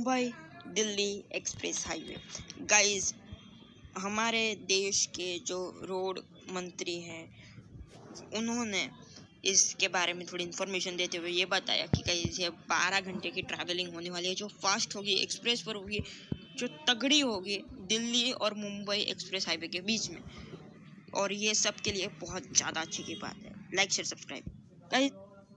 Mumbai Delhi express highway. Guys, हमारे देश के जो रोड मंत्री हैं, उन्होंने इसके बारे में थोड़ी इन्फॉर्मेशन देते हुए ये बताया कि कहीं ये बारह घंटे की ट्रैवलिंग होने वाली है, जो फास्ट होगी एक्सप्रेस पर होगी, जो तगड़ी होगी दिल्ली और मुंबई एक्सप्रेस हाईवे के बीच में। और ये सब के लिए बहुत ज़्यादा अच्छी की बात है। Like share subscribe